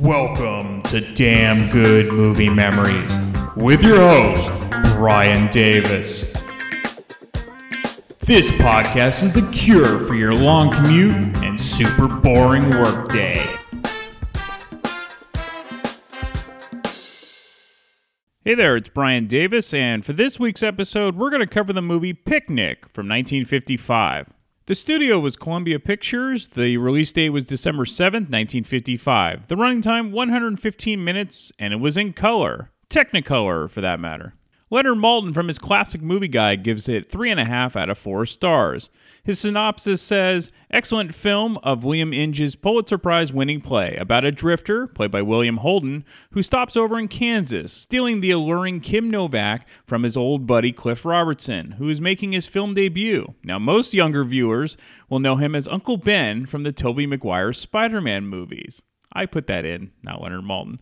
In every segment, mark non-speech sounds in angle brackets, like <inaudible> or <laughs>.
Welcome to Damn Good Movie Memories with your host, Brian Davis. This podcast is the cure for your long commute and super boring workday. Hey there, it's Brian Davis, and for this week's episode, we're going to cover the movie Picnic from 1955. The studio was Columbia Pictures. The release date was December 7th, 1955. The running time, 115 minutes, and it was in color. Technicolor, for that matter. Leonard Maltin from his classic movie guide gives it 3.5 out of 4 stars. His synopsis says Excellent film of William Inge's Pulitzer Prize winning play about a drifter, played by William Holden, who stops over in Kansas, stealing the alluring Kim Novak from his old buddy Cliff Robertson, who is making his film debut. Now, most younger viewers will know him as Uncle Ben from the Tobey Maguire Spider Man movies. I put that in, not Leonard Maltin.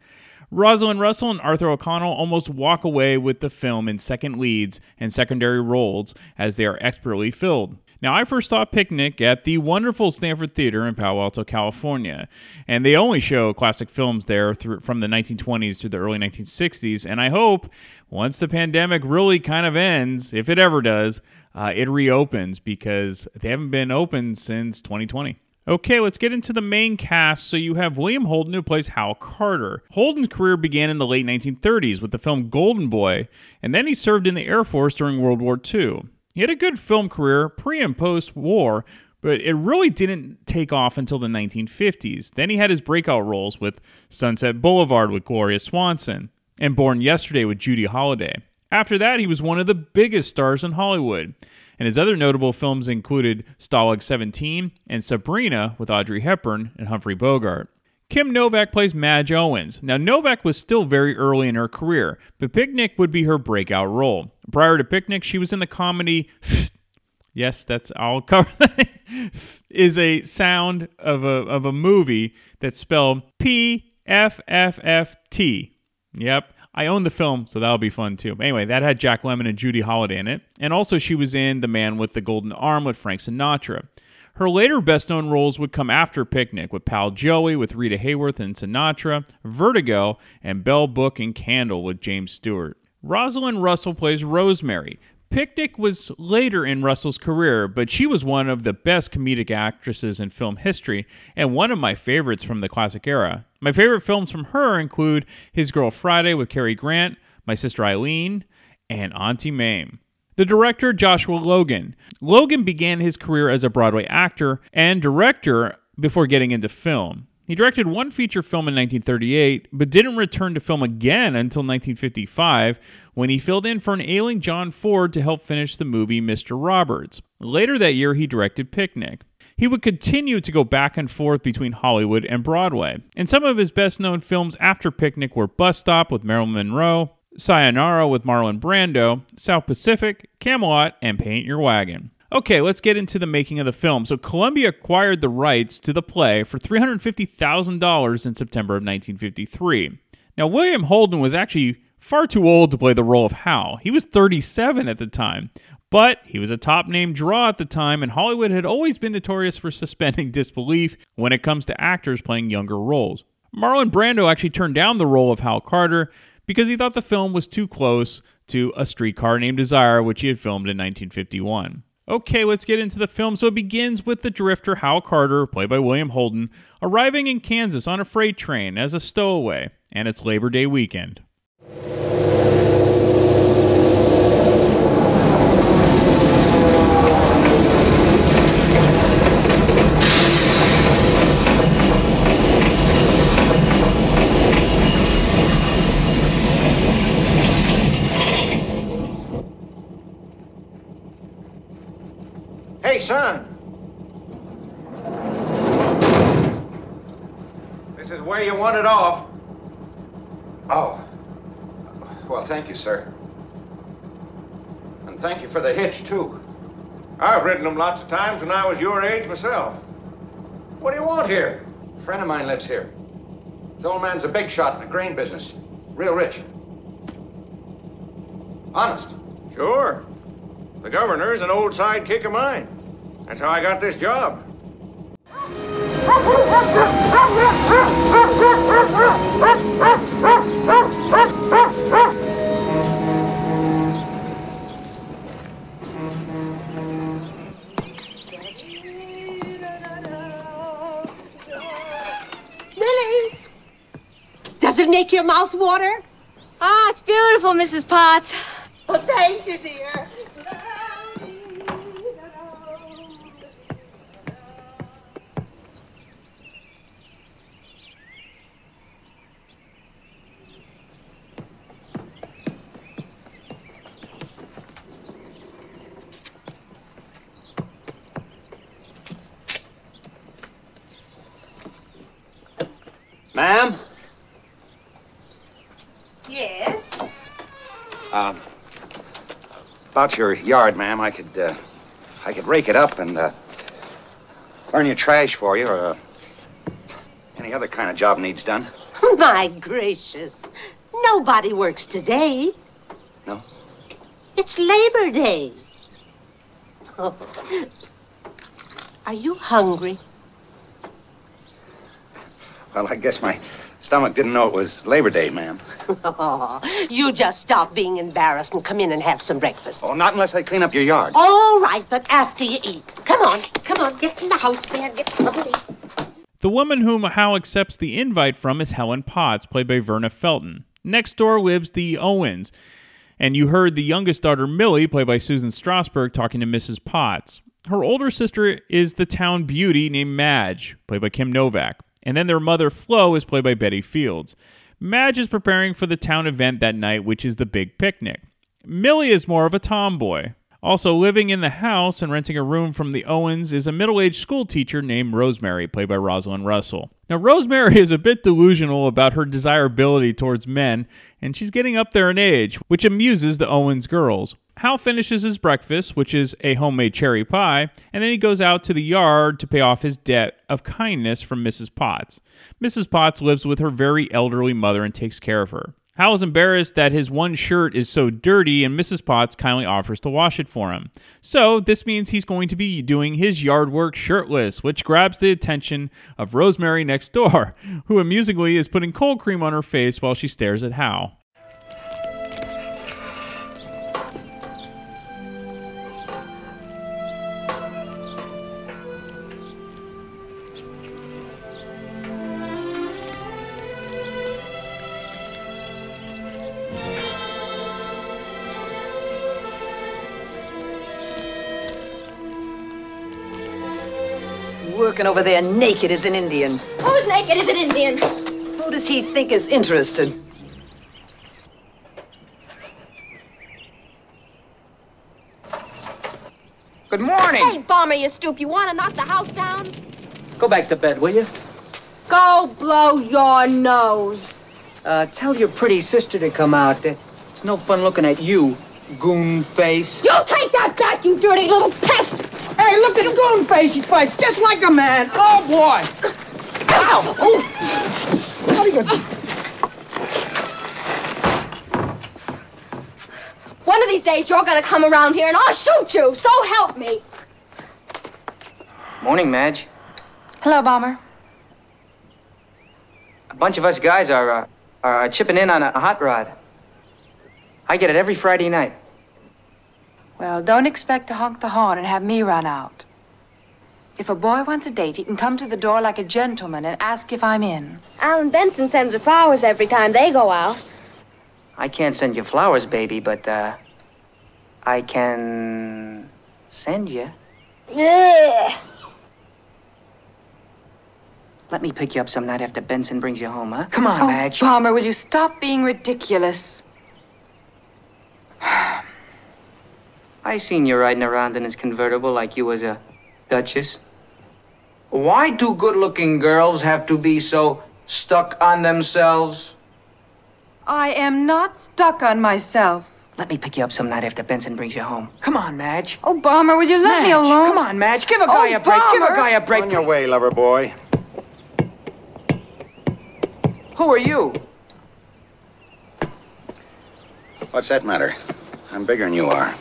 Rosalind Russell and Arthur O'Connell almost walk away with the film in second leads and secondary roles as they are expertly filled. Now, I first saw Picnic at the wonderful Stanford Theater in Palo Alto, California, and they only show classic films there through, from the 1920s to the early 1960s. And I hope once the pandemic really kind of ends, if it ever does, uh, it reopens because they haven't been open since 2020. Okay, let's get into the main cast. So you have William Holden, who plays Hal Carter. Holden's career began in the late 1930s with the film Golden Boy, and then he served in the Air Force during World War II. He had a good film career pre and post war, but it really didn't take off until the 1950s. Then he had his breakout roles with Sunset Boulevard with Gloria Swanson and Born Yesterday with Judy Holliday. After that, he was one of the biggest stars in Hollywood and his other notable films included Stalag 17 and Sabrina with Audrey Hepburn and Humphrey Bogart. Kim Novak plays Madge Owens. Now, Novak was still very early in her career, but Picnic would be her breakout role. Prior to Picnic, she was in the comedy. <laughs> yes, that's I'll cover <laughs> that. is a sound of a of a movie that's spelled P F F F T. Yep. I own the film, so that'll be fun too. Anyway, that had Jack Lemmon and Judy Holliday in it. And also, she was in The Man with the Golden Arm with Frank Sinatra. Her later best known roles would come after Picnic with Pal Joey with Rita Hayworth and Sinatra, Vertigo, and Bell Book and Candle with James Stewart. Rosalind Russell plays Rosemary. Picnic was later in Russell's career, but she was one of the best comedic actresses in film history and one of my favorites from the classic era. My favorite films from her include His Girl Friday with Cary Grant, My Sister Eileen, and Auntie Mame. The director, Joshua Logan. Logan began his career as a Broadway actor and director before getting into film. He directed one feature film in 1938, but didn't return to film again until 1955 when he filled in for an ailing John Ford to help finish the movie Mr. Roberts. Later that year, he directed Picnic. He would continue to go back and forth between Hollywood and Broadway. And some of his best known films after Picnic were Bus Stop with Marilyn Monroe, Sayonara with Marlon Brando, South Pacific, Camelot, and Paint Your Wagon. Okay, let's get into the making of the film. So, Columbia acquired the rights to the play for $350,000 in September of 1953. Now, William Holden was actually far too old to play the role of Hal. He was 37 at the time, but he was a top name draw at the time, and Hollywood had always been notorious for <laughs> suspending disbelief when it comes to actors playing younger roles. Marlon Brando actually turned down the role of Hal Carter because he thought the film was too close to A Streetcar Named Desire, which he had filmed in 1951. Okay, let's get into the film. So it begins with the drifter Hal Carter, played by William Holden, arriving in Kansas on a freight train as a stowaway, and it's Labor Day weekend. Hey, son. This is where you want it off. Oh. Well, thank you, sir. And thank you for the hitch, too. I've ridden them lots of times when I was your age myself. What do you want here? A friend of mine lives here. This old man's a big shot in the grain business. Real rich. Honest. Sure. The governor's an old sidekick of mine. That's how I got this job. <laughs> mouth water. Ah, it's beautiful, Mrs. Potts. Oh, thank you, dear. Ma'am? Yes. Um, about your yard, ma'am, I could, uh, I could rake it up and, uh, burn your trash for you, or, uh, any other kind of job needs done. <laughs> My gracious. Nobody works today. No? It's Labor Day. Oh. Are you hungry? Well, I guess my stomach didn't know it was Labor Day, ma'am. Oh, <laughs> you just stop being embarrassed and come in and have some breakfast. Oh, not unless I clean up your yard. All right, but after you eat. Come on, come on, get in the house there, get something to. The woman whom Hal accepts the invite from is Helen Potts, played by Verna Felton. Next door lives the Owens, and you heard the youngest daughter, Millie, played by Susan Strasberg, talking to Mrs. Potts. Her older sister is the town beauty named Madge, played by Kim Novak. And then their mother, Flo, is played by Betty Fields. Madge is preparing for the town event that night, which is the big picnic. Millie is more of a tomboy. Also, living in the house and renting a room from the Owens is a middle aged school teacher named Rosemary, played by Rosalind Russell. Now, Rosemary is a bit delusional about her desirability towards men, and she's getting up there in age, which amuses the Owens girls. Hal finishes his breakfast, which is a homemade cherry pie, and then he goes out to the yard to pay off his debt of kindness from Mrs. Potts. Mrs. Potts lives with her very elderly mother and takes care of her. Hal is embarrassed that his one shirt is so dirty, and Mrs. Potts kindly offers to wash it for him. So, this means he's going to be doing his yard work shirtless, which grabs the attention of Rosemary next door, <laughs> who amusingly is putting cold cream on her face while she stares at Hal. Working over there naked as an Indian. Who's naked as an Indian? Who does he think is interested? Good morning. Hey, Bomber, you stoop. You want to knock the house down? Go back to bed, will you? Go blow your nose. Uh, tell your pretty sister to come out. It's no fun looking at you, goon face. You take that back, you dirty little pest! Hey, look at the goon face. He fights just like a man. Oh, boy. Ow! Oh. What are you gonna? One of these days, you're gonna come around here and I'll shoot you, so help me. Morning, Madge. Hello, Bomber. A bunch of us guys are, uh, are chipping in on a, a hot rod. I get it every Friday night. Well, don't expect to honk the horn and have me run out. If a boy wants a date, he can come to the door like a gentleman and ask if I'm in. Alan Benson sends her flowers every time they go out. I can't send you flowers, baby, but, uh, I can send you. Ugh. Let me pick you up some night after Benson brings you home, huh? Come on, Oh, Madge. Bomber, will you stop being ridiculous? I seen you riding around in his convertible like you was a duchess. Why do good-looking girls have to be so stuck on themselves? I am not stuck on myself. Let me pick you up some night after Benson brings you home. Come on, Madge. Oh, Bomber, will you let me alone? Come on, Madge. Give a guy Oh, a break. Give a guy a break. On your way, lover boy. Who are you? What's that matter? I'm bigger than you are.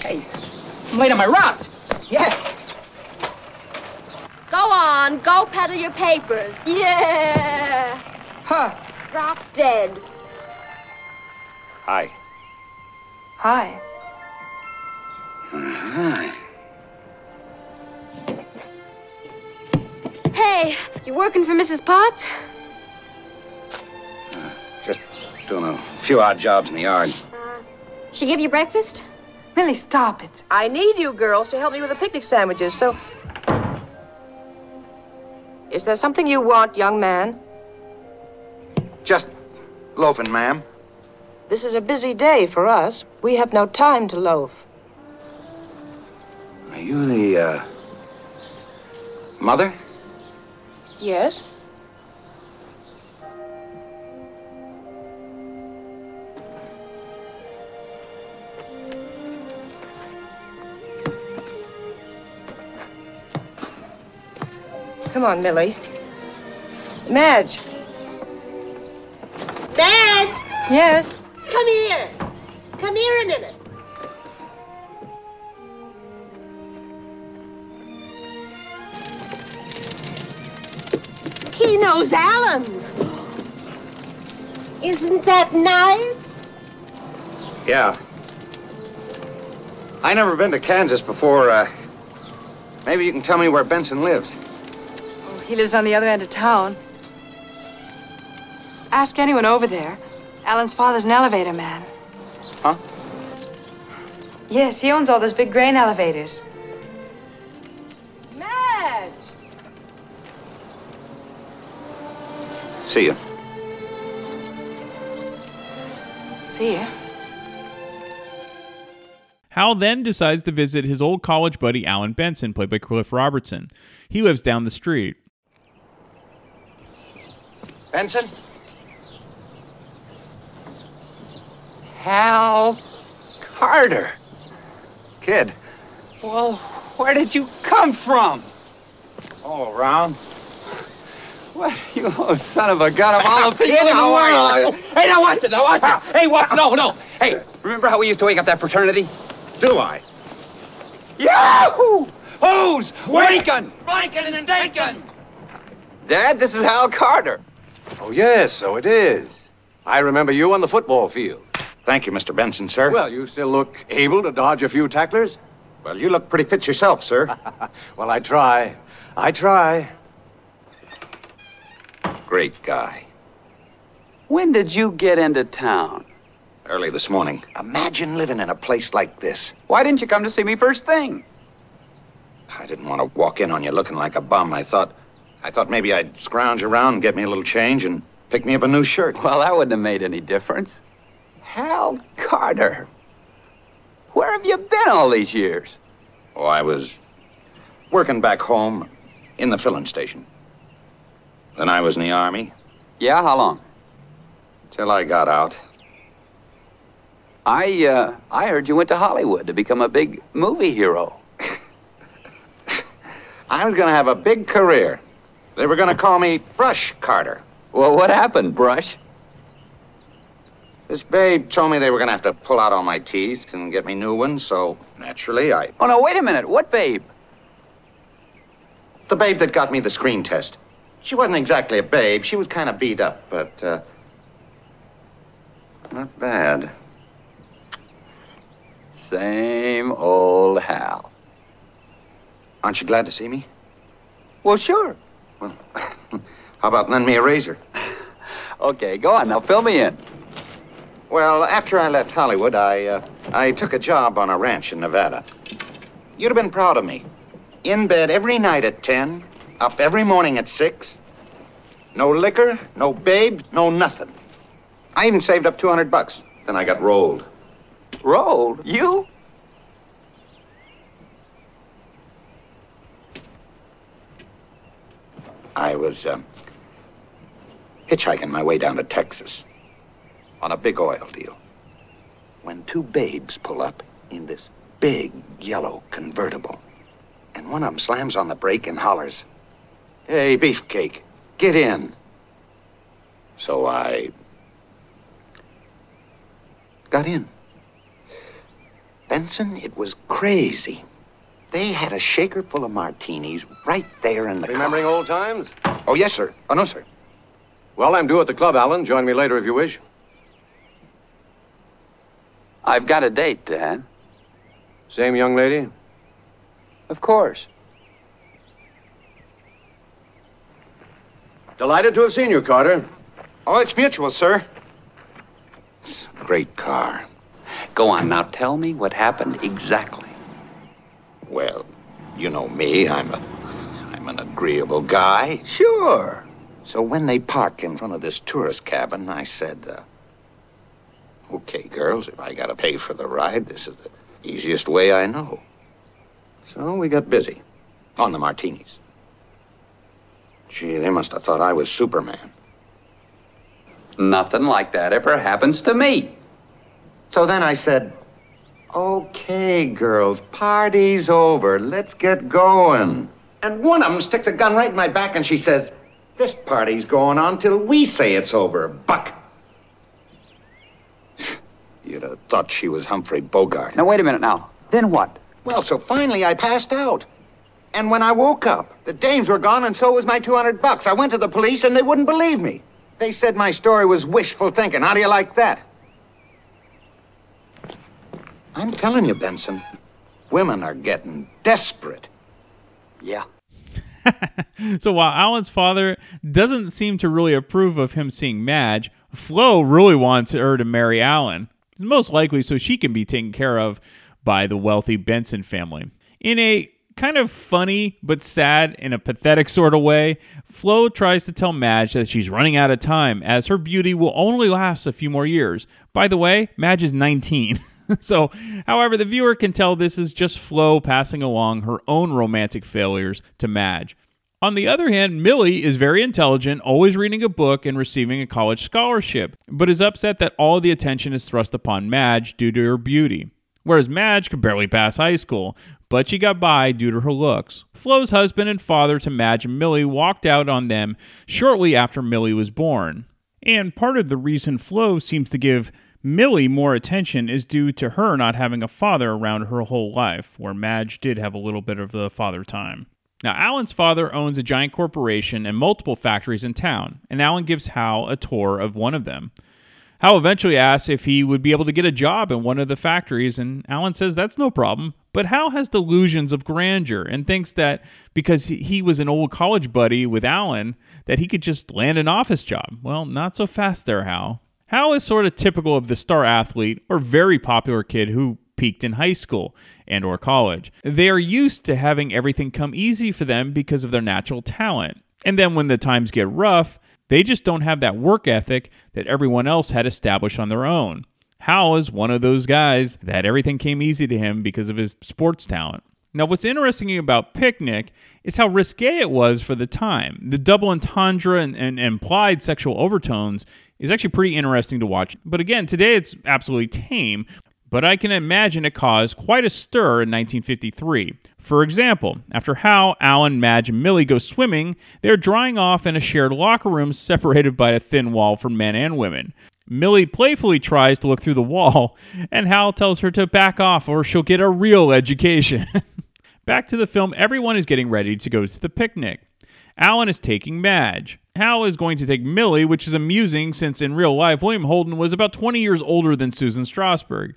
Hey, I'm late on my route. Yeah. Go on, go peddle your papers. Yeah. Huh. Drop dead. Hi. Hi. Hi. Say, you working for Mrs. Potts? Just doing a few odd jobs in the yard. She give you breakfast? Millie, stop it. I need you girls to help me with the picnic sandwiches, so. Is there something you want, young man? Just loafing, ma'am. This is a busy day for us. We have no time to loaf. Are you the, uh, mother? Yes? Come on, Millie. Madge. Madge! Yes? come here. Come here a minute. He knows Alan. Isn't that nice? Yeah. I never been to Kansas before. Uh, maybe you can tell me where Benson lives. Oh, he lives on the other end of town. Ask anyone over there. Alan's father's an elevator man. Huh? Yes, he owns all those big grain elevators. See you. See ya. Hal then decides to visit his old college buddy Alan Benson, played by Cliff Robertson. He lives down the street. Benson? Hal Carter. Kid. Well, where did you come from? All around. What, <laughs> you old son of a gun of all the people Kid, in the how are world. Hey, now watch it, now watch it. Hey, watch, no, no. Hey, remember how we used to wake up that fraternity? Do I? Yahoo! Who's waking? Waking and taken. Dad, this is Hal Carter. Oh, yes, so it is. I remember you on the football field. Thank you, Mr. Benson, sir. Well, you still look able to dodge a few tacklers? well, you look pretty fit yourself, sir. <laughs> Well, I try. I try. Great guy. When did you get into town? Early this morning. Imagine living in a place like this. Why didn't you come to see me first thing? I didn't want to walk in on you looking like a bum. I thought, I thought maybe I'd scrounge around, and get me a little change, and pick me up a new shirt. Well, that wouldn't have made any difference. Hal Carter. Where have you been all these years? Oh, I was working back home in the filling station. Then I was in the army Yeah, how long? till I got out. I uh, I heard you went to Hollywood to become a big movie hero. <laughs> I was going to have a big career. They were going to call me Brush Carter. Well, what happened, Brush? This babe told me they were going to have to pull out all my teeth and get me new ones, so naturally I. Oh no, wait a minute. What babe? The babe that got me the screen test. She wasn't exactly a babe. She was kind of beat up, but, uh. Not bad. Same old Hal. Aren't you glad to see me? Well, sure. Well, <laughs> how about lend me a razor? <laughs> Okay, go on now. Fill me in. Well, after I left Hollywood, I, uh, I took a job on a ranch in Nevada. You'd have been proud of me. In bed every night at 10, up every morning at 6. No liquor, no babe, no nothing. I even saved up 200 bucks. Then I got rolled. Rolled? You? I was um, hitchhiking my way down to Texas on a big oil deal. When two babes pull up in this big yellow convertible, and one of them slams on the brake and hollers, Hey, beefcake, get in. So I got in. Benson, it was crazy. They had a shaker full of martinis right there in the car. Remembering old times? Oh, yes, sir. Oh, no, sir. Well, I'm due at the club, Alan. Join me later if you wish. I've got a date, Dad. Same young lady? Of course. Delighted to have seen you, Carter. Oh, it's mutual, sir. It's a great car. Go on, now tell me what happened exactly. Well, you know me. I'm a, I'm an agreeable guy. Sure. So when they parked in front of this tourist cabin, I said, uh, "Okay, girls, if I gotta pay for the ride, this is the easiest way I know." So we got busy on the martinis. Gee, they must have thought I was Superman. Nothing like that ever happens to me. So then I said, Okay, girls, party's over. Let's get going. And one of them sticks a gun right in my back and she says, This party's going on till we say it's over, Buck. <sighs> You'd have thought she was Humphrey Bogart. Now, wait a minute now. Then what? Well, so finally I passed out. And when I woke up, the dames were gone and so was my 200 bucks. I went to the police and they wouldn't believe me. They said my story was wishful thinking. How do you like that? I'm telling you, Benson, women are getting desperate. Yeah. <laughs> so while Alan's father doesn't seem to really approve of him seeing Madge, Flo really wants her to marry Alan, most likely so she can be taken care of by the wealthy Benson family. In a kind of funny but sad in a pathetic sort of way, Flo tries to tell Madge that she's running out of time as her beauty will only last a few more years. By the way, Madge is 19. <laughs> so, however, the viewer can tell this is just Flo passing along her own romantic failures to Madge. On the other hand, Millie is very intelligent, always reading a book and receiving a college scholarship, but is upset that all the attention is thrust upon Madge due to her beauty. Whereas Madge could barely pass high school, but she got by due to her looks. Flo's husband and father to Madge and Millie walked out on them shortly after Millie was born. And part of the reason Flo seems to give Millie more attention is due to her not having a father around her whole life, where Madge did have a little bit of the father time. Now, Alan's father owns a giant corporation and multiple factories in town, and Alan gives Hal a tour of one of them. Hal eventually asks if he would be able to get a job in one of the factories, and Alan says that's no problem. But Hal has delusions of grandeur and thinks that because he was an old college buddy with Alan, that he could just land an office job. Well, not so fast there, Hal. Hal is sort of typical of the star athlete or very popular kid who peaked in high school and or college. They are used to having everything come easy for them because of their natural talent. And then when the times get rough, they just don't have that work ethic that everyone else had established on their own. Hal is one of those guys that everything came easy to him because of his sports talent. Now, what's interesting about Picnic is how risque it was for the time. The double entendre and, and, implied sexual overtones is actually pretty interesting to watch. But again, today it's absolutely tame, but I can imagine it caused quite a stir in 1953. For example, after Hal, Alan, Madge, and Millie go swimming, they're drying off in a shared locker room <laughs> separated by a thin wall for men and women. Millie playfully tries to look through the wall, and Hal tells her to back off or she'll get a real education. <laughs> Back to the film, everyone is getting ready to go to the picnic. Alan is taking Madge. Hal is going to take Millie, which is amusing since in real life, William Holden was about 20 years older than Susan Strasberg,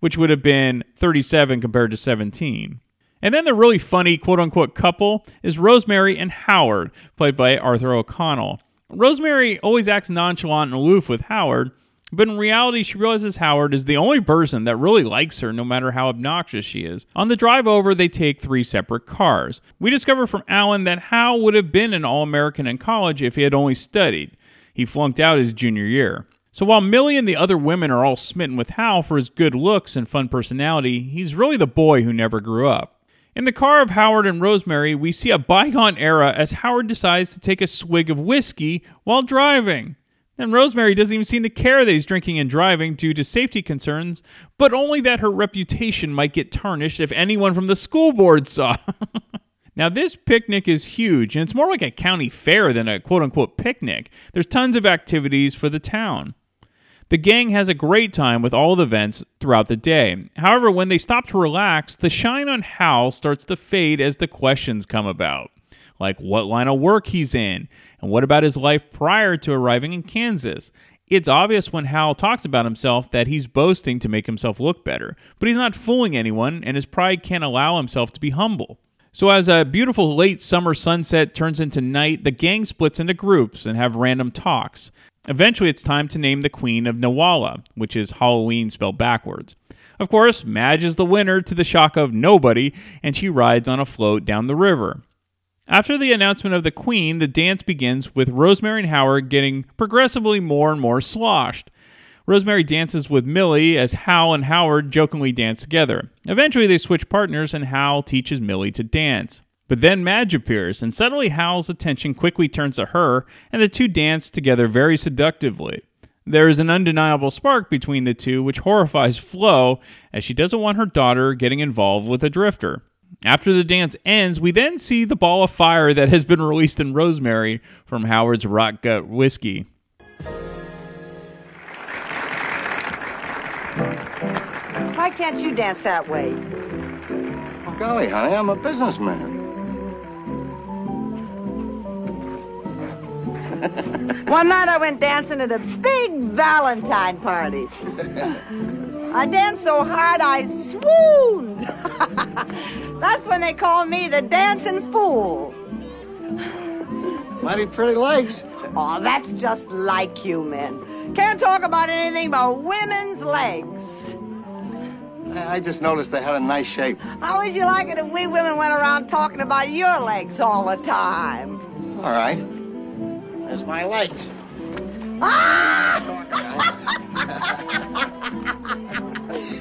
which would have been 37 compared to 17. And then the really funny quote unquote couple is Rosemary and Howard, played by Arthur O'Connell. Rosemary always acts nonchalant and aloof with Howard, but in reality, she realizes Howard is the only person that really likes her, no matter how obnoxious she is. On the drive over, they take three separate cars. We discover from Alan that Hal would have been an All American in college if he had only studied. He flunked out his junior year. So while Millie and the other women are all smitten with Hal for his good looks and fun personality, he's really the boy who never grew up. In the car of Howard and Rosemary, we see a bygone era as Howard decides to take a swig of whiskey while driving. And Rosemary doesn't even seem to care that he's drinking and driving due to safety concerns, but only that her reputation might get tarnished if anyone from the school board saw. <laughs> now, this picnic is huge, and it's more like a county fair than a quote unquote picnic. There's tons of activities for the town. The gang has a great time with all the events throughout the day. However, when they stop to relax, the shine on Hal starts to fade as the questions come about. Like what line of work he's in, and what about his life prior to arriving in Kansas. It's obvious when Hal talks about himself that he's boasting to make himself look better, but he's not fooling anyone, and his pride can't allow himself to be humble. So, as a beautiful late summer sunset turns into night, the gang splits into groups and have random talks. Eventually, it's time to name the Queen of Neewollah, which is Halloween spelled backwards. Of course, Madge is the winner to the shock of nobody, and she rides on a float down the river. After the announcement of the Queen, the dance begins with Rosemary and Howard getting progressively more and more sloshed. Rosemary dances with Millie as Hal and Howard jokingly dance together. Eventually, they switch partners, and Hal teaches Millie to dance. But then Madge appears, and suddenly Hal's attention quickly turns to her, and the two dance together very seductively. There is an undeniable spark between the two, which horrifies Flo, as she doesn't want her daughter getting involved with a drifter. After the dance ends, we then see the ball of fire that has been released in Rosemary from Howard's rotgut whiskey. Why can't you dance that way? Oh, golly, honey, I'm a businessman. One night I went dancing at a big Valentine party. <laughs> I danced so hard I swooned. <laughs> That's when they call me the dancing fool. Mighty pretty legs. Oh, that's just like you men. Can't talk about anything but women's legs. I I just noticed they had a nice shape. How would you like it if we women went around talking about your legs all the time? All right. There's my legs. Ah!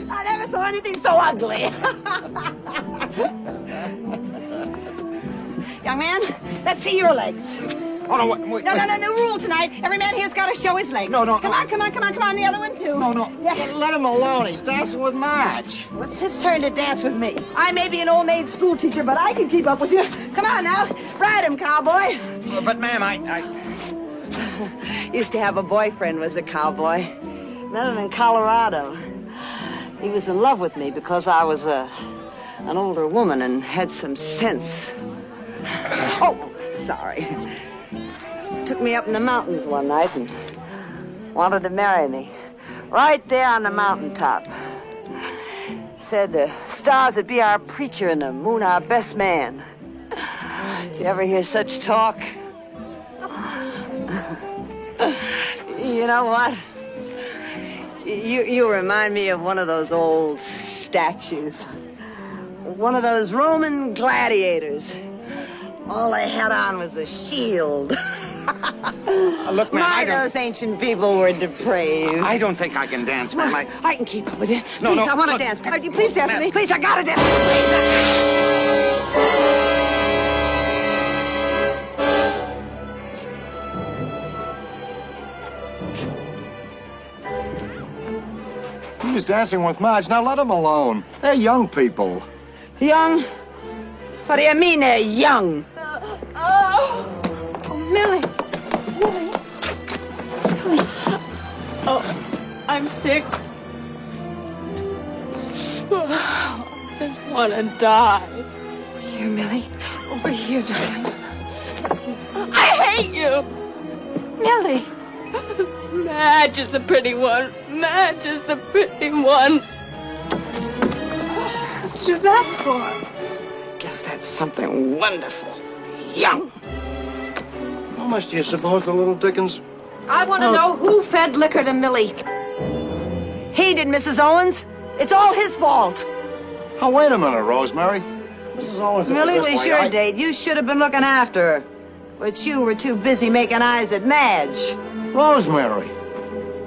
<laughs> I never saw anything so ugly. <laughs> Young man, let's see your legs. Oh, no, wait, wait. No, no, no, no rule tonight. Every man here's got to show his legs. No, no, Come no. on, come on, come on, come on. The other one, too. No, no. Yeah. Let him alone. He's dancing with Marge. Well, it's his turn to dance with me. I may be an old maid school teacher, but I can keep up with you. Come on now. Ride him, cowboy. But, ma'am, I, I... <laughs> Used to have a boyfriend was a cowboy. Met him in Colorado. He was in love with me because I was a an older woman and had some sense. <sighs> Oh, sorry. Took me up in the mountains one night and wanted to marry me. Right there on the mountaintop. Said the stars would be our preacher and the moon our best man. <sighs> Did you ever hear such talk? You know what? You you remind me of one of those old statues. One of those Roman gladiators. All they had on was a shield. Uh, look, ma'am, My, I don't- those ancient people were depraved. I don't think I can dance, ma'am. I... I can keep up with you. No, please, no, I want to dance. Could you please dance with me? Please, I gotta dance. Please. He was dancing with Marge. Now let him alone. They're young people. Young? What do you mean they're young? Oh, Oh, Millie. Millie. oh, I'm sick. I just want to die. Here, Millie. Over here, darling. I hate you. Millie. Madge is the pretty one. Madge is the pretty one. What did you do that for? Guess that's something wonderful. Young. How much do you suppose the little Dickens... I want to oh. know who fed liquor to Millie. He did, Mrs. Owens. It's all his fault. Oh, wait a minute, Rosemary. Mrs. Owens, it Millie this was your I- date. You should have been looking after her. But you were too busy making eyes at Madge. Rosemary.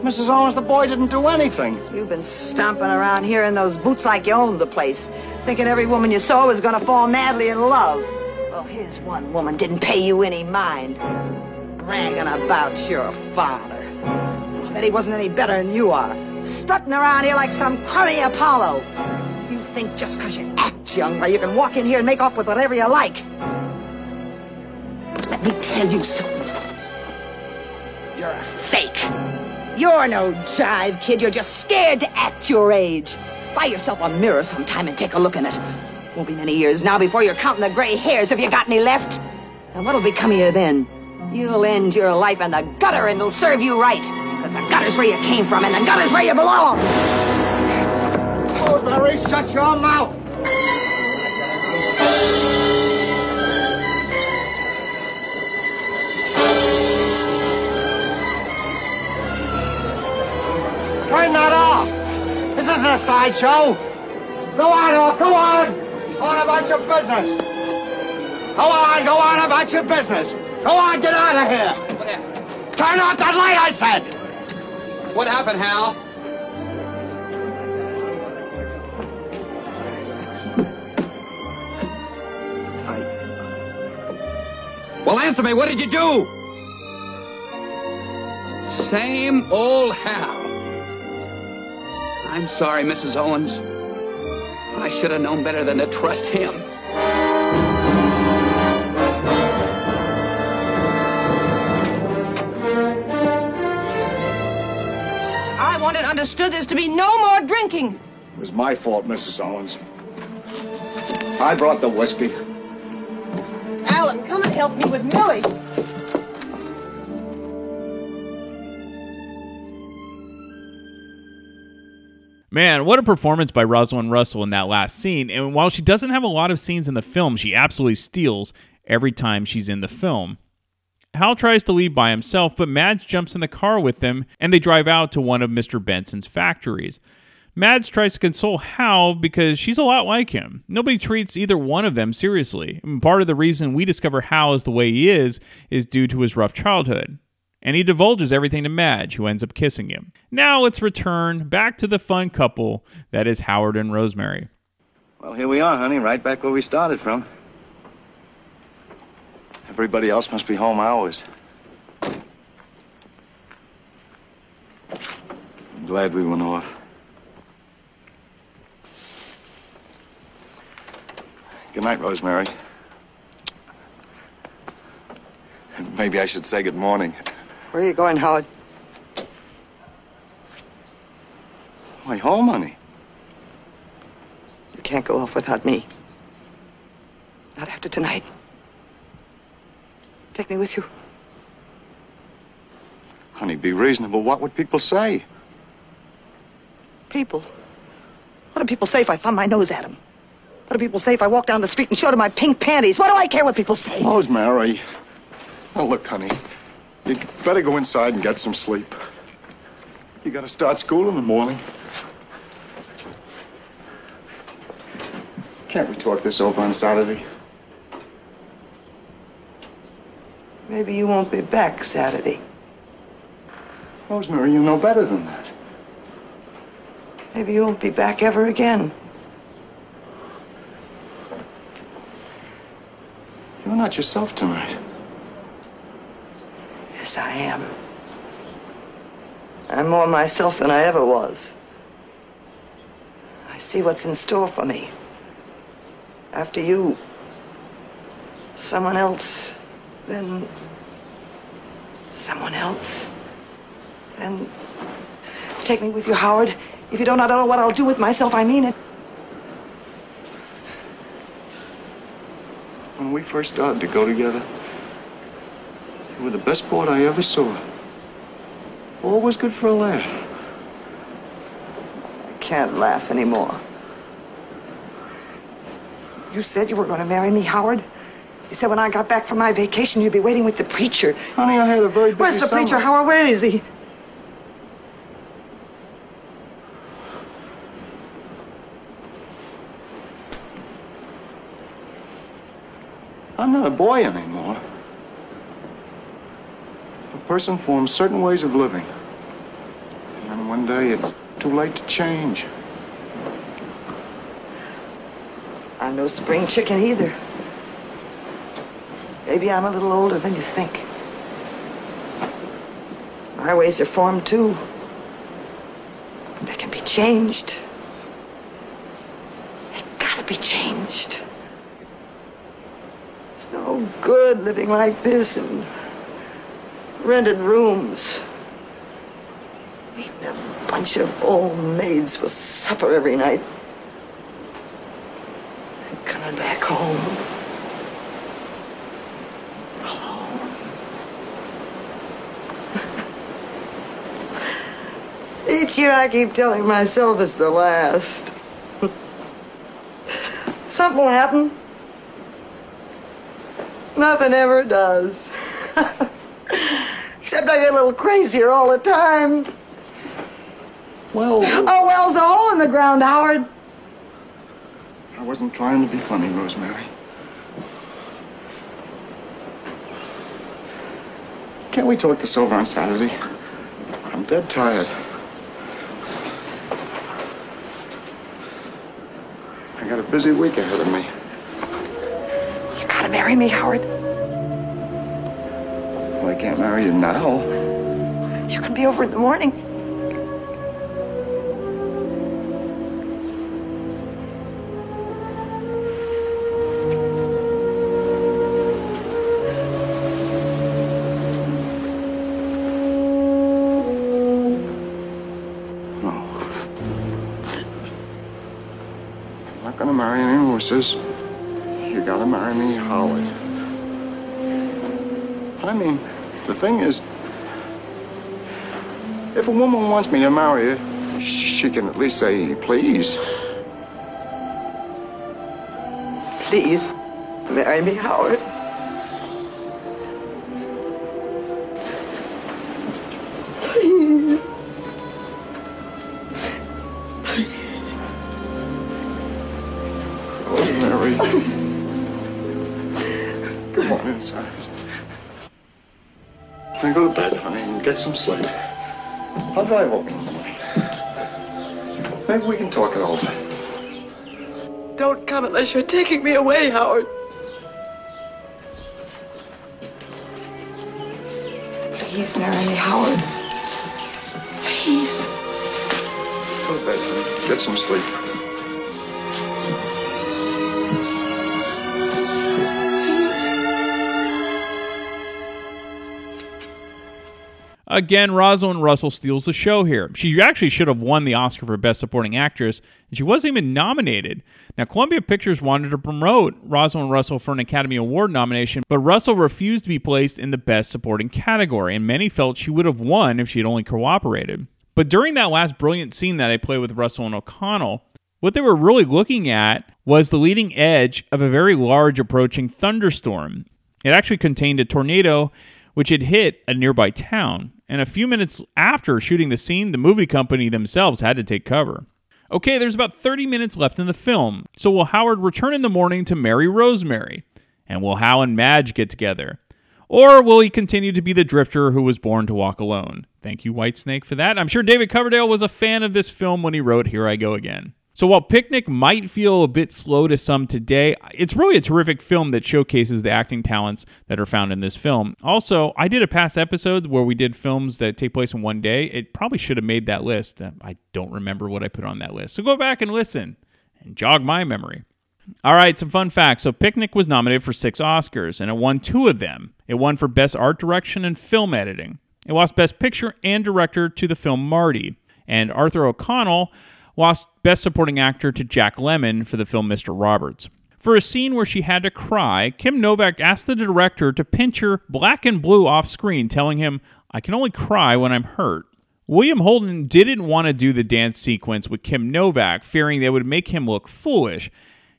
Mrs. Owens, the boy didn't do anything. You've been stomping around here in those boots like you owned the place, thinking every woman you saw was gonna fall madly in love. Well, here's one woman didn't pay you any mind. Bragging about your father. I bet he wasn't any better than you are. Strutting around here like some crummy Apollo. You think just 'cause you act young, you can walk in here and make off with whatever you like. Let me tell you something. You're a fake. You're no jive, kid. You're just scared to act your age. Buy yourself a mirror sometime and take a look in it. Won't be many years now before you're counting the gray hairs if you got any left. And what'll become of you then? You'll end your life in the gutter and it'll serve you right. Because the gutter's where you came from and the gutter's where you belong. Rosemary, shut your mouth. Sideshow. Go on, off, go on. Go on about your business. Go on, go on about your business. Go on, get out of here. What happened? Turn off that light, I said. What happened, Hal? Well, answer me. What did you do? Same old Hal. I'm sorry, Mrs. Owens. I should have known better than to trust him. I want it understood there's to be no more drinking. It was my fault, Mrs. Owens. I brought the whiskey. Alan, come and help me with Millie. Man, what a performance by Rosalind Russell in that last scene. And while she doesn't have a lot of scenes in the film, she absolutely steals every time she's in the film. Hal tries to leave by himself, but Madge jumps in the car with him and they drive out to one of Mr. Benson's factories. Madge tries to console Hal because she's a lot like him. Nobody treats either one of them seriously. And part of the reason we discover Hal is the way he is is due to his rough childhood. And he divulges everything to Madge, who ends up kissing him. Now let's return back to the fun couple that is Howard and Rosemary. Well, here we are, honey, right back where we started from. Everybody else must be home hours. I'm glad we went off. Good night, Rosemary. Maybe I should say good morning. Where are you going, Howard? Why, home, honey. You can't go off without me. Not after tonight. Take me with you. Honey, be reasonable. What would people say? People. What do people say if I thumb my nose at them? What do people say if I walk down the street and show them my pink panties? What do I care what people say? Rosemary. Now, look, honey. You better go inside and get some sleep. You gotta start school in the morning. Can't we talk this over on Saturday? Maybe you won't be back Saturday. Rosemary, you know better than that. Maybe you won't be back ever again. You're not yourself tonight. I am. I'm more myself than I ever was. I see what's in store for me. After you, someone else, then someone else. Then take me with you, Howard. If you don't, I don't know what I'll do with myself, I mean it. When we first started to go together, you were the best sport I ever saw. Always good for a laugh. I can't laugh anymore. You said you were going to marry me, Howard. You said when I got back from my vacation, you'd be waiting with the preacher. Honey, I had a very busy Where's the summer. preacher, Howard? Where is he? I'm not a boy anymore. A person forms certain ways of living. And then one day it's too late to change. I'm no spring chicken either. Maybe I'm a little older than you think. My ways are formed too. They can be changed. They gotta be changed. It's no good living like this in rented rooms. Eating a bunch of old maids for supper every night. And coming back home. <laughs> Each year I keep telling myself it's the last. <laughs> Something will happen. Nothing ever does. <laughs> Except I get a little crazier all the time. Well, Oh, well's a hole in the ground, Howard. I wasn't trying to be funny, Rosemary. Can't we talk this over on Saturday? I'm dead tired. I got a busy week ahead of me. You gotta marry me, Howard. Can't marry you now. You can be over in the morning. No. I'm not gonna marry any horses. You gotta marry me, Howard. I mean, the thing is, if a woman wants me to marry her, she can at least say, please. Please, marry me, Howard. I'll drive over in the morning. Maybe we can talk it over. Don't come unless you're taking me away, Howard. Please marry Howard. Please. Go to bed, honey. Get some sleep. Again, Rosalind Russell steals the show here. She actually should have won the Oscar for Best Supporting Actress, and she wasn't even nominated. Now, Columbia Pictures wanted to promote Rosalind Russell for an Academy Award nomination, but Russell refused to be placed in the Best Supporting category, and many felt she would have won if she had only cooperated. But during that last brilliant scene that I played with Russell and O'Connell, what they were really looking at was the leading edge of a very large approaching thunderstorm. It actually contained a tornado which had hit a nearby town. And a few minutes after shooting the scene, the movie company themselves had to take cover. Okay, there's about 30 minutes left in the film, so will Howard return in the morning to marry Rosemary? And will Hal and Madge get together? Or will he continue to be the drifter who was born to walk alone? Thank you, Whitesnake, for that. I'm sure David Coverdale was a fan of this film when he wrote Here I Go Again. So while Picnic might feel a bit slow to some today, it's really a terrific film that showcases the acting talents that are found in this film. Also, I did a past episode where we did films that take place in one day. It probably should have made that list. Uh, I don't remember what I put on that list. So go back and listen and jog my memory. All right, some fun facts. So, Picnic was nominated for six Oscars, and it won two of them. It won for Best Art Direction and Film Editing. It lost Best Picture and Director to the film Marty. And Arthur O'Connell lost Best Supporting Actor to Jack Lemmon for the film Mr. Roberts. For a scene where she had to cry, Kim Novak asked the director to pinch her black and blue off screen, telling him, I can only cry when I'm hurt. William Holden didn't want to do the dance sequence with Kim Novak, fearing that would make him look foolish.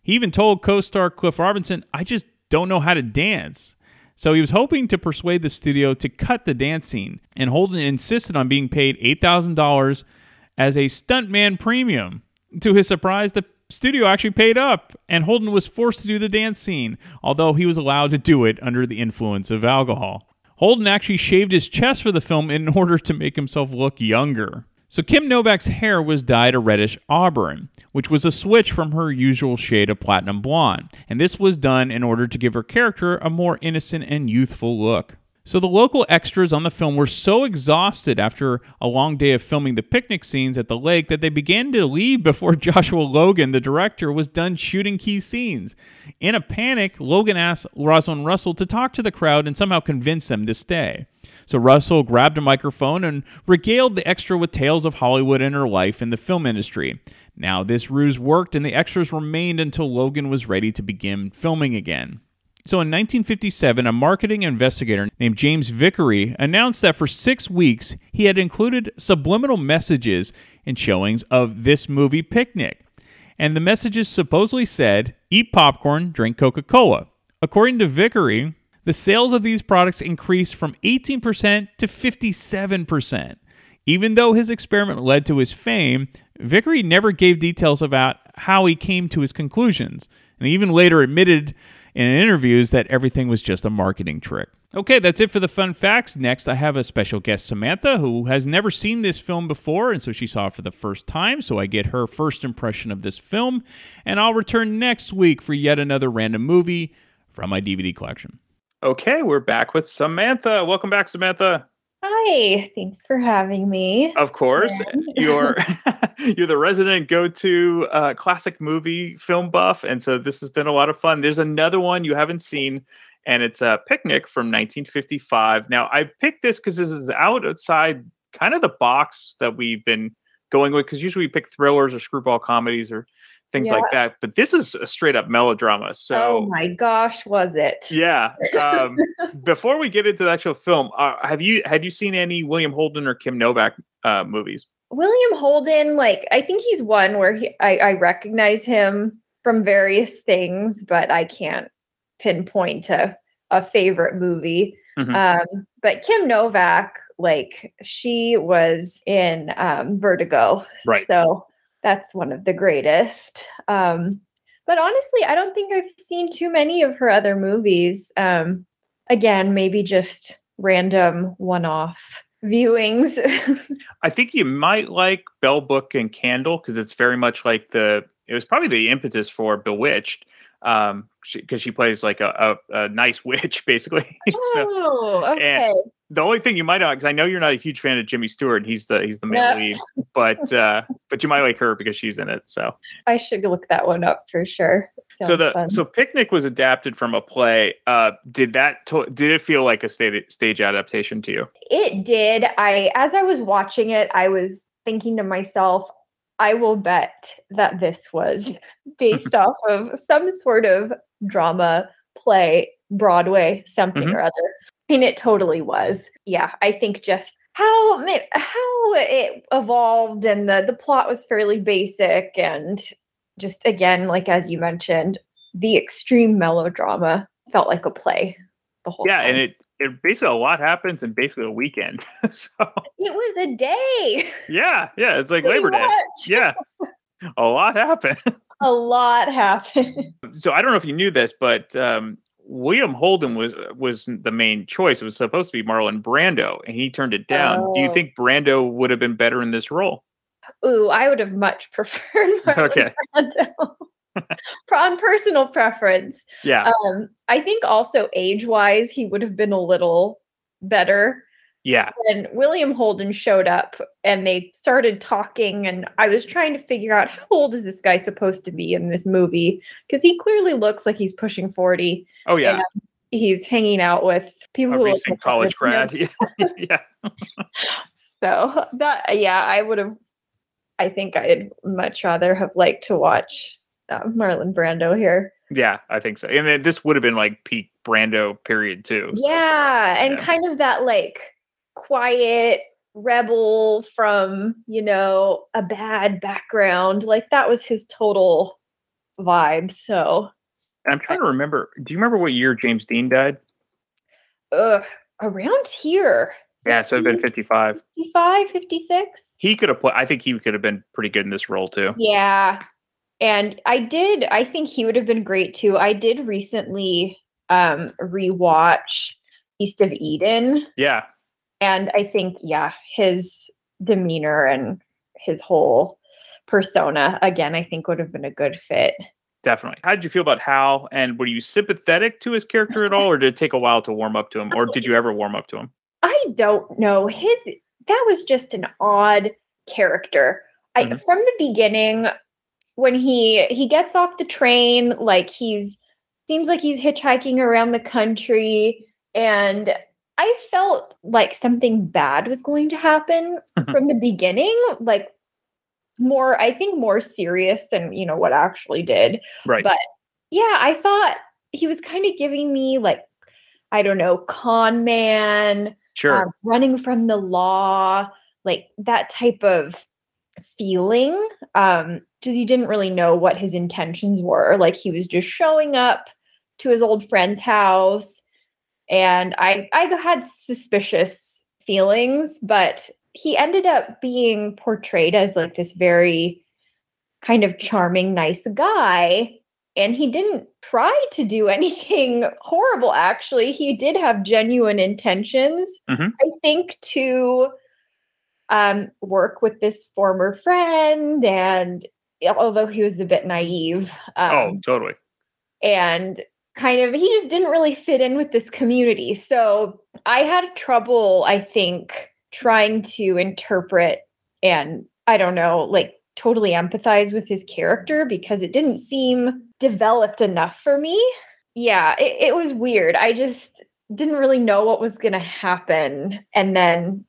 He even told co star Cliff Robertson, I just don't know how to dance. So he was hoping to persuade the studio to cut the dance scene, and Holden insisted on being paid $8,000 as a stuntman premium. To his surprise, the studio actually paid up, and Holden was forced to do the dance scene, although he was allowed to do it under the influence of alcohol. Holden actually shaved his chest for the film in <laughs> order to make himself look younger. So Kim Novak's hair was dyed a reddish auburn, which was a switch from her usual shade of platinum blonde, and this was done in order to give her character a more innocent and youthful look. So the local extras on the film were so exhausted after a long day of filming the picnic scenes at the lake that they began to leave before <laughs> Joshua Logan, the director, was done shooting key scenes. In a panic, Logan asked Rosalind Russell to talk to the crowd and somehow convince them to stay. So Russell grabbed a microphone and regaled the extra with tales of Hollywood and her life in the film industry. Now, this ruse worked, and the extras remained until Logan was ready to begin filming again. So in 1957, a marketing investigator named James Vicary announced that for six weeks he had included subliminal messages in showings of this movie Picnic. And the messages supposedly said, eat popcorn, drink Coca Cola. According to Vicary, the sales of these products increased from 18% to 57%. Even though his experiment led to his fame, Vicary never gave details about how he came to his conclusions, and even later admitted in interviews that everything was just a marketing trick. Okay, that's it for the fun facts. Next, I have a special guest, Samantha, who has never seen this film before, and so she saw it for the first time. So I get her first impression of this film, and I'll return next week for yet another random movie from my DVD collection. Okay, we're back with Samantha. Welcome back, Samantha. Hi, thanks for having me. Of course, <laughs> you're <laughs> you're the resident go-to uh, classic movie film buff, and so this has been a lot of fun. There's another one you haven't seen, and it's a Picnic from 1955. Now, I picked this because this is out outside kind of the box that we've been going with. Because usually we pick thrillers or screwball comedies or things Yeah. like that, but this is a straight up melodrama. So oh my gosh, was it? yeah. Um, <laughs> before we get into the actual film, uh, have you had you seen any William Holden or Kim Novak uh, movies? William Holden, like I think he's one where he, I, I recognize him from various things, but I can't pinpoint to a favorite movie. Mhm. Um, but Kim Novak, like she was in um, Vertigo, Right. So that's one of the greatest. Um, but honestly, I don't think I've seen too many of her other movies. Um, again, maybe just random one-off viewings. <laughs> I think you might like Bell Book and Candle because it's very much like the. It was probably the impetus for Bewitched, um, because she, plays like a, a, a nice <laughs> witch, basically. <laughs> so, oh, okay. and the only thing you might not, because I know you're not a huge fan of Jimmy Stewart, he's the he's the main No. lead, but <laughs> uh, but you might like her because she's in it. So I should look that one up for sure. so the fun. so Picnic was adapted from a play. Uh, did that to, did it feel like a stage stage adaptation to you? It did. I as I was watching it, I was thinking to myself, I will bet that this was <laughs> based off of some sort of drama play, Broadway, something Mhm. or other. And it totally was. Yeah, I think just how how it evolved and the the plot was fairly basic and just again like as you mentioned, the extreme melodrama felt like a play the whole Yeah, time. and it it basically a lot happens in basically a weekend. <laughs> so It was a day. yeah, yeah, it's like Pretty Labor Day. Yeah, a lot happened. <laughs> A lot happened. so I don't know if you knew this, but um, William Holden was was the main choice. It was supposed to be Marlon Brando, and he turned it down. Do you Oh. think Brando would have been better in this role? Ooh, I would have much <laughs> preferred Marlon Okay. Brando. <laughs> On personal preference. Yeah, Um, I think also age-wise, he would have been a little better. yeah, When William Holden showed up and they started talking, and I was trying to figure out how old is this guy supposed to be in this movie? Because he clearly looks like he's pushing 40. oh yeah, he's hanging out with people a who look recent like college grad. <laughs> yeah, So that yeah, I would have. I think I'd much rather have liked to watch uh, Marlon Brando here. yeah, I think so. And then this would have been like peak Brando period too. so, Yeah, and yeah. kind of that like quiet rebel from you know a bad background. Like that was his total vibe. So And I'm trying to remember. Do you remember what year James Dean died? ugh, around here, Yeah, so it'd been 55. 55, 56. He could have played. I think he could have been pretty good in this role too. Yeah. And I did, I think he would have been great too. I did recently um rewatch East of Eden. Yeah, And I think, yeah, his demeanor and his whole persona, again, I think would have been a good fit. definitely. How did you feel about Hal? And were you sympathetic to his character at all, or did it take a while to warm up to him, or did you ever warm up to him? I don't know. His that was just an odd character. I Mhm. from the beginning when he he gets off the train like he's seems like he's hitchhiking around the country and I felt like something bad was going to happen from the beginning like more I think more serious than you know what actually did. Right. But yeah, I thought he was kind of giving me like I don't know, con man, Sure. um, running from the law, like that type of feeling. Um, because he didn't really know what his intentions were. Like he was just showing up to his old friend's house, and I I had suspicious feelings, but he ended up being portrayed as like this very kind of charming, nice guy. And he didn't try to do <laughs> anything horrible, actually. He did have genuine intentions, Mhm. I think, to um, work with this former friend. And although he was a bit naive, um, oh, totally. and kind of he just didn't really fit in with this community. So I had trouble, I think, trying to interpret and I don't know, like totally empathize with his character because it didn't seem developed enough for me. Yeah, it, it was weird. I just didn't really know what was going to happen. And then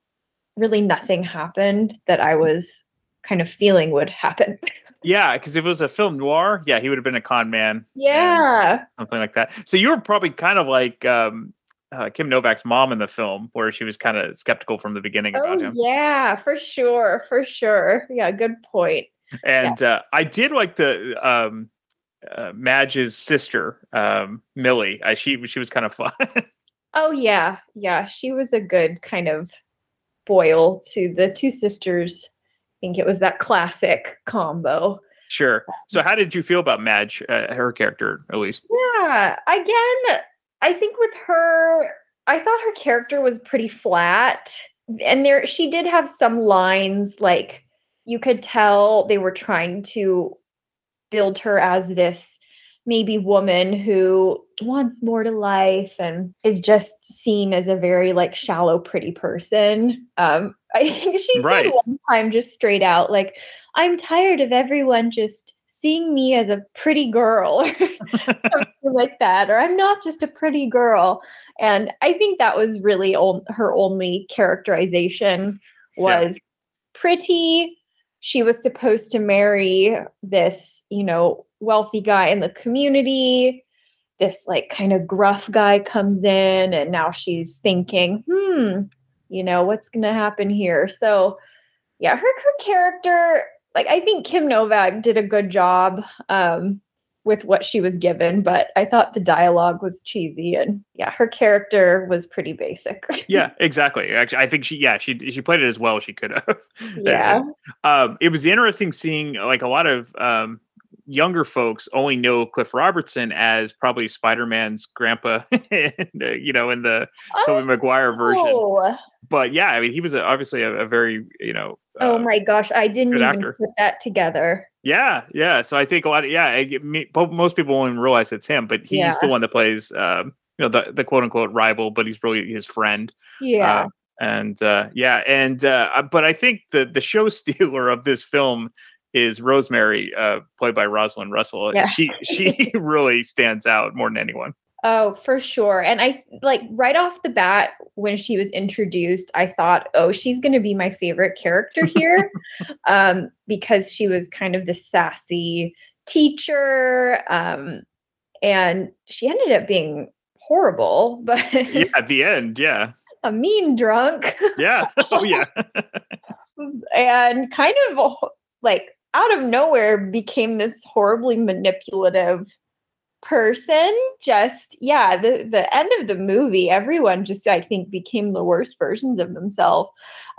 really nothing happened that I was kind of feeling would happen. <laughs> Yeah, because if it was a film noir, yeah, he would have been a con man, yeah. something like that. So you were probably kind of like um, uh, Kim Novak's mom in the film, where she was kind of skeptical from the beginning about Oh him. yeah, for sure, for sure. Yeah, good point. And uh, I did like the um, uh, Madge's sister, um, Millie. I, she she was kind of fun. <laughs> Oh yeah, yeah. She was a good kind of foil to the two sisters. I think it was that classic combo. sure. So how did you feel about Madge, uh, her character, at least? Yeah. Again, I think with her, I thought her character was pretty flat. And there she did have some lines like you could tell they were trying to build her as this maybe woman who wants more to life and is just seen as a very like shallow pretty person um <laughs> i think she Right. said one time just straight out like i'm tired of everyone just seeing me as a pretty girl <laughs> or something <laughs> like that or i'm not just a pretty girl and i think that was really on, her only characterization Yeah. was pretty she was supposed to marry this you know wealthy guy in the community. This like kind of gruff guy comes in and now she's thinking hmm you know what's going to happen here? So yeah her, her character like i think kim novak did a good job um with what she was given but i thought the dialogue was cheesy and yeah her character was pretty basic <laughs> yeah, exactly. Actually, I think she, yeah, she she played it as well as she could have. <laughs> yeah um, it was interesting seeing like a lot of um, younger folks only know Cliff Robertson as probably Spider-Man's grandpa, <laughs> and, uh, you know, in the Tobey Maguire version. Oh, But yeah, I mean, he was a, obviously a, a very, you know, oh uh, my gosh i didn't even actor. put that together yeah, yeah. So I think a lot of yeah, I me, most people won't even realize it's him, but he's Yeah. the one that plays, um, you know, the the quote unquote rival, but he's really his friend. yeah Uh, and uh, yeah, and uh, uh, but I think the the show stealer of this film is Rosemary, uh, played by Rosalind Russell. Yeah. She she <laughs> really stands out more than anyone. Oh, for sure. And I like right off the bat when she was introduced, I thought, "Oh, she's going to be my favorite character here." <laughs> um because she was kind of the sassy teacher um and she ended up being horrible, <laughs> but Yeah, at the end, yeah, a mean drunk yeah, oh yeah, and kind of like out of nowhere became this horribly manipulative person. Just yeah the the end of the movie everyone just i think became the worst versions of themselves.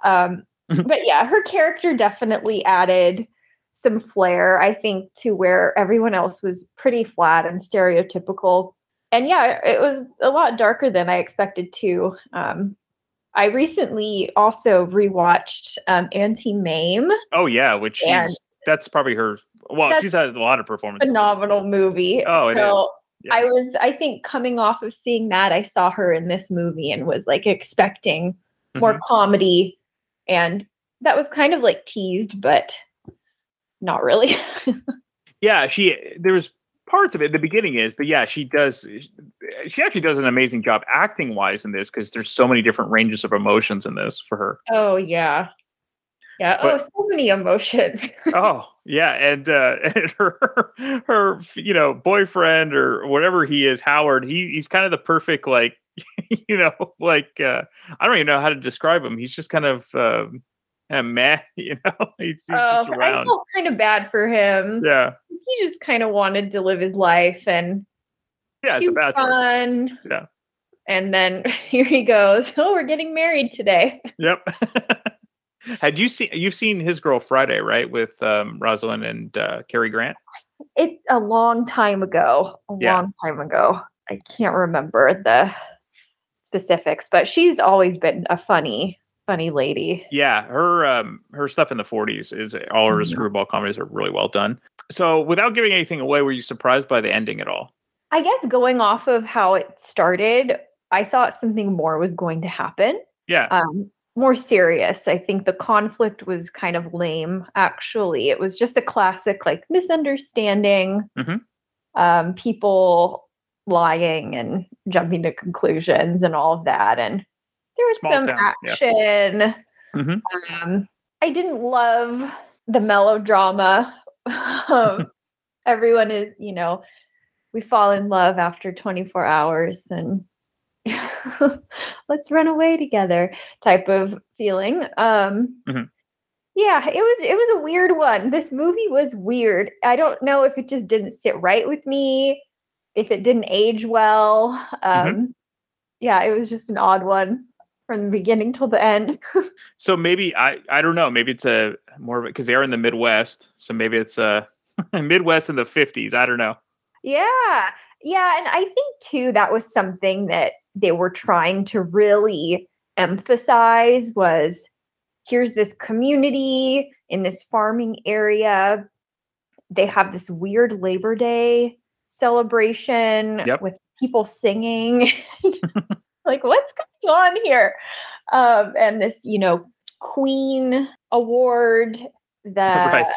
Um <laughs> but yeah her character definitely added some flair i think to where everyone else was pretty flat and stereotypical. And yeah it was a lot darker than i expected to. Um I recently also rewatched um, Auntie Mame, oh yeah. Which And- that's probably her. Well, That's she's had a lot of performances. phenomenal movie. Oh, it is. so Yeah. I was, I think, coming off of seeing that, I saw her in this movie and was like expecting more Mhm. comedy, and that was kind of like teased, but not really. <laughs> Yeah, she there was parts of it. The beginning is, but yeah, she does. She actually does an amazing job acting wise in this because there's so many different ranges of emotions in this for her. oh yeah, yeah. But- oh, so many emotions. <laughs> oh yeah, and uh, <laughs> and her her you know boyfriend or whatever he is, Howard. He he's kind of the perfect like <laughs> you know like uh, I don't even know how to describe him. He's just kind of um, a meh, you know. He's, he's oh, just I around. felt kind of bad for him. Yeah, He just kind of wanted to live his life and yeah, it's a bad part. fun. Yeah. And then here he goes. Oh, we're getting married today. Yep. Had you seen you've seen his girl Friday, right? With um Rosalind and uh Cary Grant? It's a long time ago. A Yeah. long time ago. I can't remember the specifics, but she's always been a funny, funny lady. Yeah, her um her stuff in the 40s is all her Mhm. screwball comedies are really well done. So without giving anything away, were you surprised by the ending at all? I guess going off of how it started, I thought something more was going to happen. Yeah. Um, more serious. I think the conflict was kind of lame, actually. It was just a classic like misunderstanding, Mhm. um, people lying and jumping to conclusions and all of that. And there was Small some town, yeah. action. Mhm. Um, I didn't love the melodrama. <laughs> everyone is, you know, we fall in love after 24 hours and <laughs> let's run away together type of feeling. Um, Mhm. yeah, it was it was a weird one. This movie was weird. I don't know if it just didn't sit right with me, if it didn't age well. Um, Yeah, it was just an odd one from the beginning till the end. <laughs> So maybe I I don't know, maybe it's a more of it because they are in the Midwest, so maybe it's a <laughs> Midwest in the 50s. I don't know. Yeah. Yeah. And I think too, that was something that they were trying to really emphasize was here's this community in this farming area. They have this weird Labor Day celebration Yep. with people singing. <laughs> like, what's going on here? Um, and this, you know, Queen Award that Right.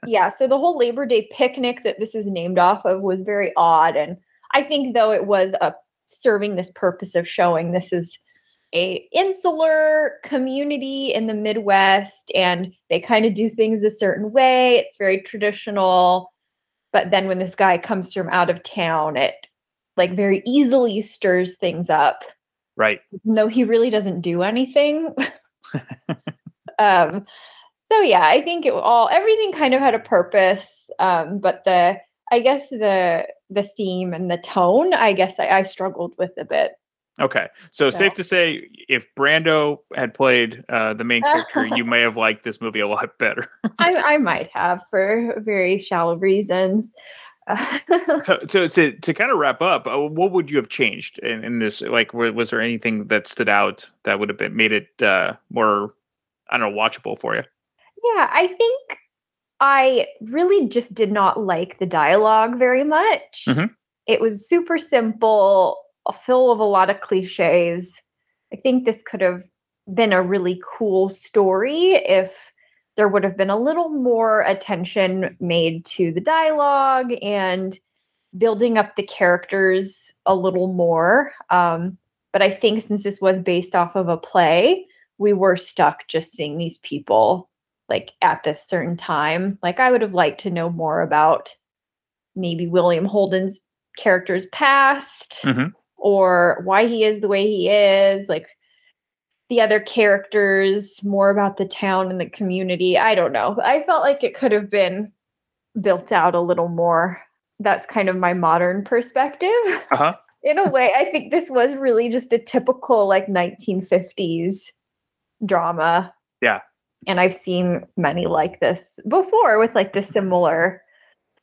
<laughs> yeah, so the whole Labor Day picnic that this is named off of was very odd. And I think though it was a serving this purpose of showing this is a insular community in the Midwest and they kind of do things a certain way. It's very traditional. But then when this guy comes from out of town, it like very easily stirs things up Right. though he really doesn't do anything. <laughs> um, so yeah, I think it all everything kind of had a purpose, um, but the I guess the the theme and the tone, I guess I, I struggled with a bit. Okay. So So- safe to say if Brando had played uh the main character, <laughs> you may have liked this movie a lot <laughs> better. I, I might have for very shallow reasons. <laughs> so, so to to kind of wrap up, uh, what would you have changed in, in this? Like, wa- was there anything that stood out that would have been made it uh, more, I don't know, watchable for you? Yeah, I think I really just did not like the dialogue very much. Mhm. It was super simple, full of a lot of cliches. I think this could have been a really cool story if there would have been a little more attention made to the dialogue and building up the characters a little more. Um, but I think since this was based off of a play, we were stuck just seeing these people like at this certain time. Like I would have liked to know more about maybe William Holden's character's past Mhm. or why he is the way he is, like the other characters, more about the town and the community. I don't know. I felt like it could have been built out a little more. That's kind of my modern perspective. Uh huh. <laughs> In a way, I think this was really just a typical like 1950s drama Yeah. And I've seen many like this before with like the similar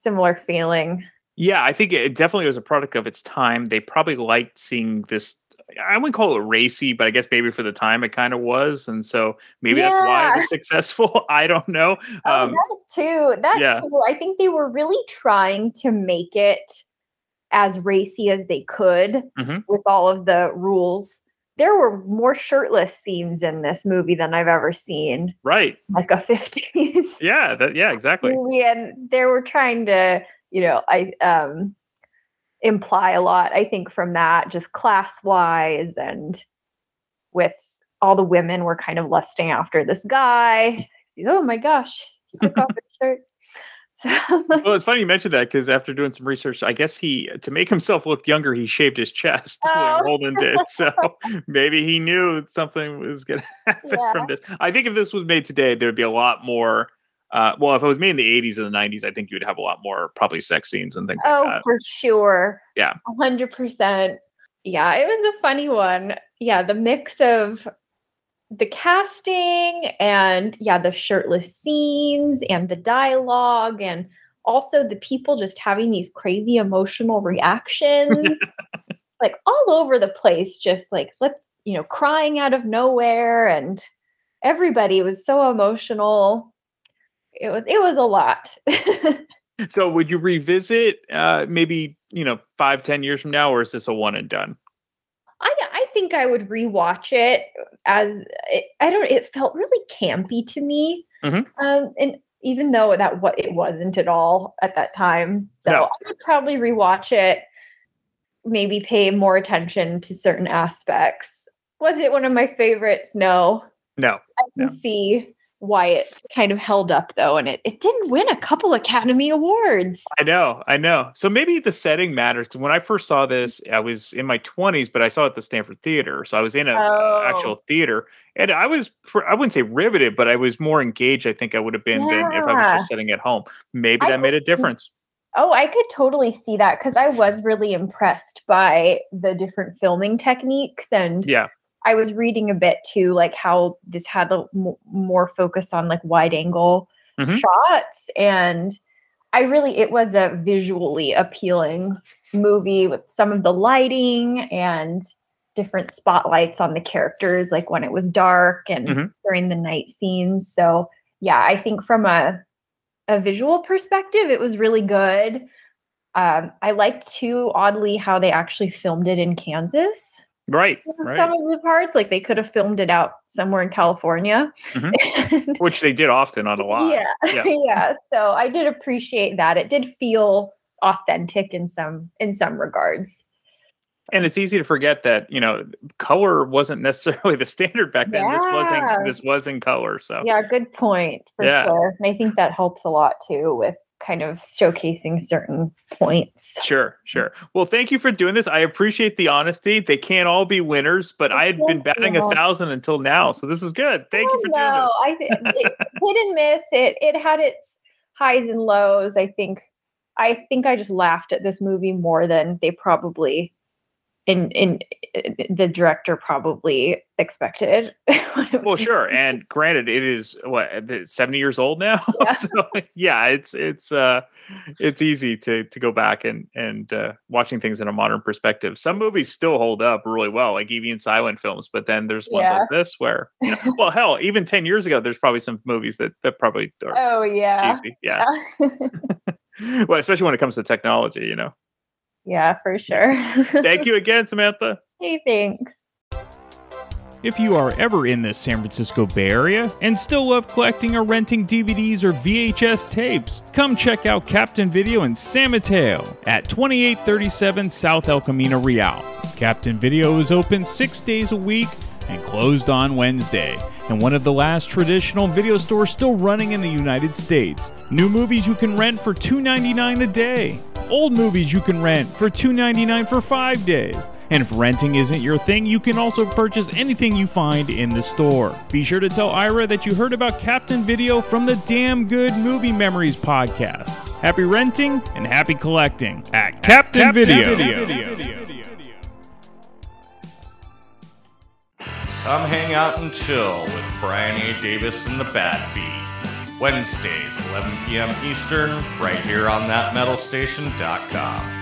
similar feeling. Yeah, I think it definitely was a product of its time. They probably liked seeing this. I wouldn't call it racy, but I guess maybe for the time it kind of was, and so maybe that's why it was <laughs> successful. I don't know. Oh, Um, that too. That yeah. too. I think they were really trying to make it as racy as they could Mhm. with all of the rules. There were more shirtless scenes in this movie than I've ever seen, right. like a 50s. <laughs> Yeah. That. Yeah. Exactly. and they were trying to you know i um imply a lot i think from that just class wise and with all the women were kind of lusting after this guy <laughs> oh my gosh he took off his shirt so, <laughs> Well, it's funny you mentioned that because after doing some research, I guess he to make himself look younger, he shaved his chest. <laughs> Oh. Holden did, so <laughs> maybe he knew something was going to happen Yeah. from this. I think if this was made today, there would be a lot more. Uh, well, if it was made in the '80s and the '90s, I think you would have a lot more probably sex scenes and things oh like that. for sure Yeah. 100% yeah it was a funny one yeah the mix of the casting and yeah, the shirtless scenes and the dialogue and also the people just having these crazy emotional reactions <laughs> like all over the place just like let's you know crying out of nowhere and everybody was so emotional. It was it was a lot. <laughs> So would you revisit uh maybe you know five ten years from now or is this a one and done? I i think i would rewatch it as it, i don't it felt really campy to me. Mhm. um and even though that what it wasn't at all at that time so No. i would probably rewatch it maybe pay more attention to certain aspects. Was it one of my favorites? No. No. I can see why it kind of held up though, and it, it didn't win a couple Academy Awards. I know, I know. So maybe the setting matters when I first saw this, I was in my twenties, but I saw it at the Stanford Theater, so I was in an Oh. actual theater, and I was I wouldn't say riveted, but I was more engaged. I think I would have been than if I was just sitting at home. Maybe I that made a difference. Oh, I could totally see that because I was really impressed by the different filming techniques, and Yeah, I was reading a bit too, like how this had a m- more focus on like wide angle Mhm. shots, and I really it was a visually appealing movie with some of the lighting and different spotlights on the characters, like when it was dark and Mhm. during the night scenes. So yeah, I think from a a visual perspective, it was really good. Um, I liked too, oddly, how they actually filmed it in Kansas right, right. some of the parts. Like they could have filmed it out somewhere in California. Mm-hmm. <laughs> Which they did often on a lot. yeah, Yeah. <laughs> yeah. So I did appreciate that. It did feel authentic in some in some regards. And it's easy to forget that you know color wasn't necessarily <laughs> the standard back then. This wasn't this was in color. So Yeah, good point for Yeah. sure. And I think that helps a lot too with kind of showcasing certain points. Sure, sure. Well, thank you for doing this. I appreciate the honesty. They can't all be winners, but I had been batting a thousand until now, so this is good. Thank you oh, for doing no, this. I think it, hit and miss. It it had its highs and lows. I think I think I just laughed at this movie more than they probably in in the director probably expected. <laughs> Well, sure. And granted, it is what seventy years old now. <laughs> so yeah, it's it's uh it's easy to to go back and and uh, watching things in a modern perspective. Some movies still hold up really well, like even silent films. But then there's ones Yeah. like this where, you know, <laughs> well, hell, even ten years ago, there's probably some movies that that probably are Oh yeah. cheesy. Yeah. well, especially when it comes to technology, you know. Yeah, for sure. <laughs> Thank you again, Samantha. Hey, thanks. If you are ever in the San Francisco Bay Area and still love collecting or renting DVDs or VHS tapes, come check out Captain Video in San Mateo at 2837 South El Camino Real. Captain Video is open six days a week and closed on Wednesday, and one of the last traditional video stores still running in the United States. New movies you can rent for $2.99 a day. Old movies you can rent for $2.99 for five days. And if renting isn't your thing, you can also purchase anything you find in the store. Be sure to tell Ira that you heard about Captain Video from the Damn Good Movie Memories podcast. Happy renting and happy collecting at Captain, Video. Come hang out and chill with Brian A. Davis and the Bad Beat. Wednesdays, 11 p.m. Eastern, right here on thatmetalstation.com.